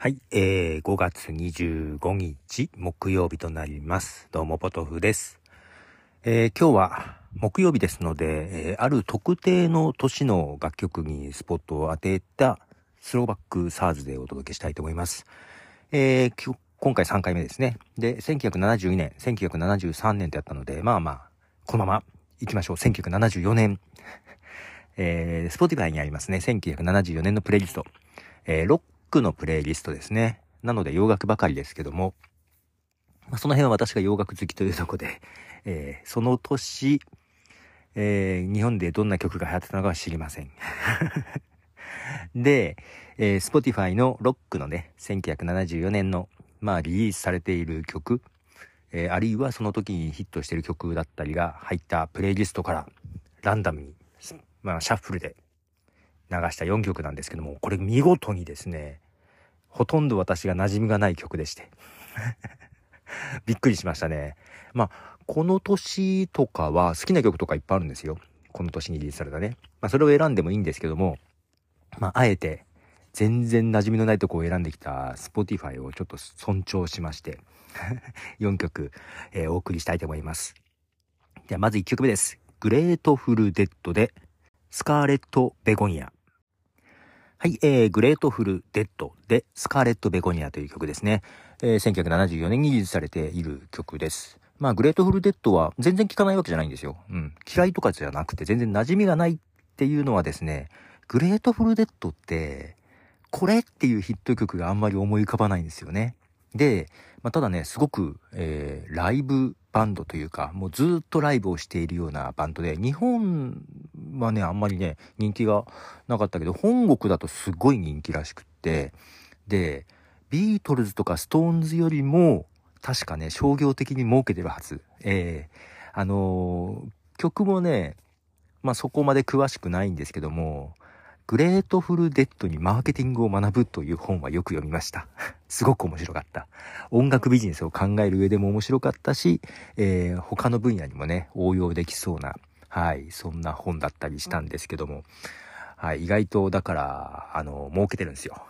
はい、えー、5月25日木曜日となります。どうもポトフです。えー、今日は木曜日ですので、えーある特定の年の楽曲にスポットを当てたスローバックサーズでお届けしたいと思います。えー今回3回目ですね。で、1972年、1973年とやったので、まあまあ、このまま行きましょう。1974年。えー、Spotify にありますね。1974年のプレイリスト。えークのプレイリストですね。なので洋楽ばかりですけども、まあ、その辺は私が洋楽好きというとこで、えーその年、えー日本でどんな曲が流行ってたのかは知りません。で、えー Spotify のロックのね、1974年の、まあ、リリースされている曲、えーあるいはその時にヒットしてる曲だったりが入ったプレイリストから、ランダムに、まあ、シャッフルで流した4曲なんですけども、これ見事にですね、ほとんど私が馴染みがない曲でして。びっくりしましたね。まあ、この年とかは好きな曲とかいっぱいあるんですよ。この年にリリースされたね。まあ、それを選んでもいいんですけども、まあ、あえて、全然馴染みのないとこを選んできた Spotify をちょっと尊重しまして、4曲、えーお送りしたいと思います。では、まず1曲目です。グレートフルデッドで、スカーレット・ベゴニア。はい、えー、グレートフル・デッドで、スカーレット・ベゴニアという曲ですね。えー、1974年にリリースされている曲です。まあ、グレートフル・デッドは全然聴かないわけじゃないんですよ。うん。嫌いとかじゃなくて、全然馴染みがないっていうのはですね、グレートフル・デッドって、これっていうヒット曲があんまり思い浮かばないんですよね。で、まあ、ただね、すごく、えー、ライブバンドというか、もうずっとライブをしているようなバンドで、日本はね、あんまりね、人気がなかったけど、本国だとすごい人気らしくって、で、ビートルズとかストーンズよりも、確かね、商業的に儲けてるはず。えーあのー曲もね、まあそこまで詳しくないんですけども、グレートフルデッドにマーケティングを学ぶという本はよく読みました。すごく面白かった。音楽ビジネスを考える上でも面白かったし、えー他の分野にもね、応用できそうな、はい、そんな本だったりしたんですけども、はい、意外と、だから、あの、儲けてるんですよ。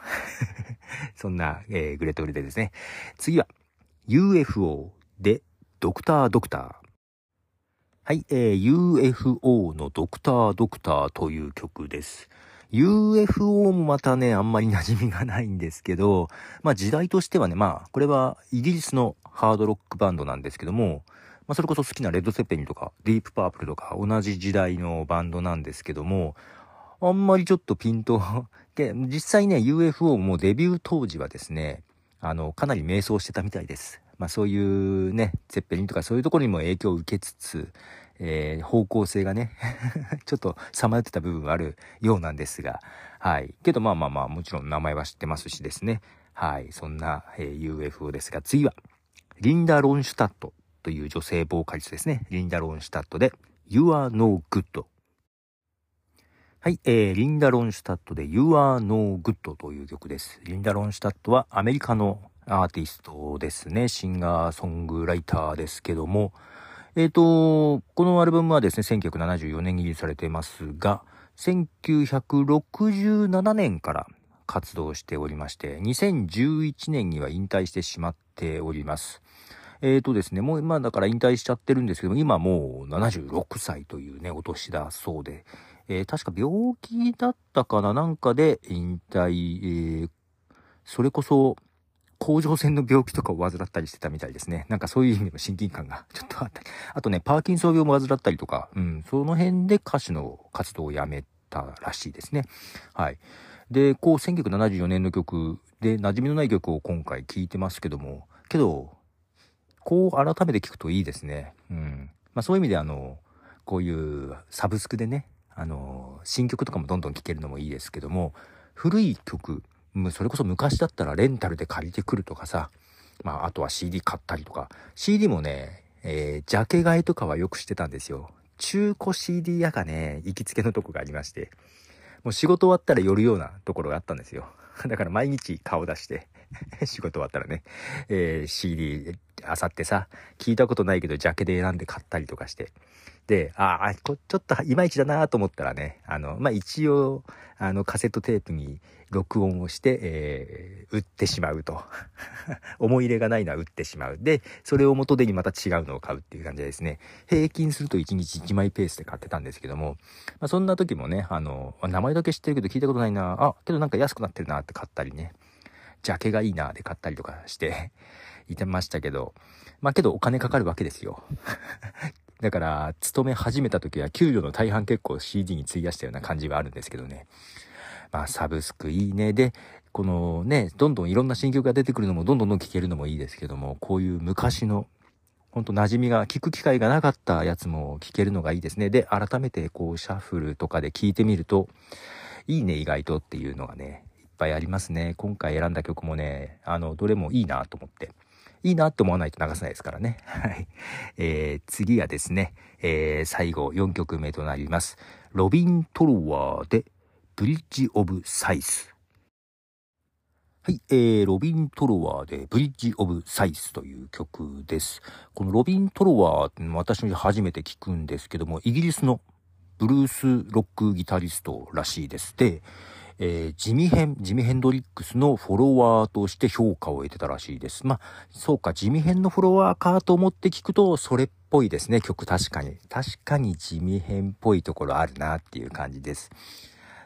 そんな、えーグレートフルデッドですね。次は、UFO で、ドクタードクター。はい、えー UFO のドクタードクターという曲です。UFO もまたね、あんまり馴染みがないんですけど、まあ時代としてはね、まあこれはイギリスのハードロックバンドなんですけども、まあそれこそ好きなレッド・セッペリンとかディープ・パープルとか同じ時代のバンドなんですけども、あんまりちょっとピンと、で 実際ね、UFO もデビュー当時はですね、あの、かなり迷走してたみたいです。まあそういうね、ゼッペリンとかそういうところにも影響を受けつつ、えー方向性がね、ちょっとさまよってた部分はあるようなんですが、はい。けどまあまあまあ、もちろん名前は知ってますしですね。はい。そんな、えー UFO ですが、次は、リンダ・ロンシュタットという女性ボーカリストですね。リンダ・ロンシュタットで、You are no good。はい、えー、リンダ・ロンシュタットで You are no good という曲です。リンダ・ロンシュタットはアメリカのアーティストですね。シンガーソングライターですけども、えっ、と、このアルバムはですね、1974年にリリースされていますが、1967年から活動しておりまして、2011年には引退してしまっております。えーとですね、もう今だから引退しちゃってるんですけども、今もう76歳というね、お年だそうで、えー確か病気だったかななんかで引退、えーそれこそ、甲状腺の病気とかを患ったりしてたみたいですね。なんかそういう意味でも親近感がちょっとあったり。あとね、パーキンソン病も患ったりとか、うん、その辺で歌手の活動をやめたらしいですね。はい。で、こう、1974年の曲で、馴染みのない曲を今回聴いてますけども、けど、こう改めて聞くといいですね。うん。まあそういう意味であの、こういうサブスクでね、あの、新曲とかもどんどん聴けるのもいいですけども、古い曲、それこそ昔だったらレンタルで借りてくるとかさ、まああとは CD 買ったりとか、CD もね、えージャケ買いとかはよくしてたんですよ。中古 CD 屋がね、行きつけのとこがありまして、もう仕事終わったら寄るようなところがあったんですよ。だから毎日顔出して、仕事終わったらね、えー、CD あさってさ、聞いたことないけどジャケで選んで買ったりとかして。で、ああ、ちょっといまいちだなと思ったらね、あの、まあ、一応、あの、カセットテープに録音をして、えー、売ってしまうと。思い入れがないのは売ってしまう。で、それを元手にまた違うのを買うっていう感じですね。平均すると1日1枚ペースで買ってたんですけども、まあ、そんな時もね、あの、名前だけ知ってるけど聞いたことないな、あ、けどなんか安くなってるなって買ったりね、ジャケがいいなで買ったりとかして いてましたけど、まあけどお金かかるわけですよ。だから、勤め始めた時は給料の大半結構 CD に費やしたような感じはあるんですけどね。まあ、サブスクいいね。で、このね、どんどんいろんな新曲が出てくるのもどんどんどん聴けるのもいいですけども、こういう昔の、ほんと馴染みが、聞く機会がなかったやつも聴けるのがいいですね。で、改めてこう、シャッフルとかで聴いてみると、いいね、意外とっていうのがね、ぱいありますね。今回選んだ曲もね、あの、どれもいいなと思って。いいなって思わないと流せないですからね。はい。えー、次がですね、えー、最後4曲目となります。ロビン・トロワーで、ブリッジ・オブ・サイス。はい、えー、ロビン・トロワーで、ブリッジ・オブ・サイスという曲です。このロビン・トロワー、私も初めて聞くんですけども、イギリスのブルースロックギタリストらしいです。で、えー、ジミヘン、ジミヘンドリックスのフォロワーとして評価を得てたらしいです。まあ、そうか、ジミヘンのフォロワーかと思って聞くと、それっぽいですね、曲確かに。確かにジミヘンっぽいところあるなっていう感じです。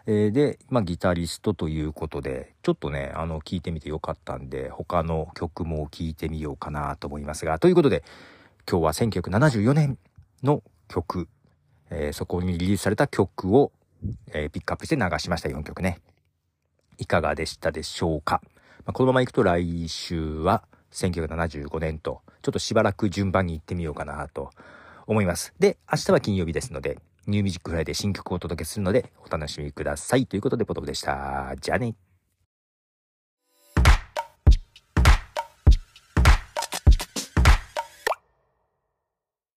えー、で、まあ、ギタリストということで、ちょっとね、あの、聞いてみてよかったんで、他の曲も聞いてみようかなと思いますが、ということで、今日は1974年の曲、えー、そこにリリースされた曲をえー、ピックアップして流しました、4曲ね。いかがでしたでしょうか？まあ、このまま行くと来週は1975年と、ちょっとしばらく順番に行ってみようかなと思います。で、明日は金曜日ですので、ニューミュージックフライで新曲をお届けするので、お楽しみください。ということで、ポトフでした。じゃあね。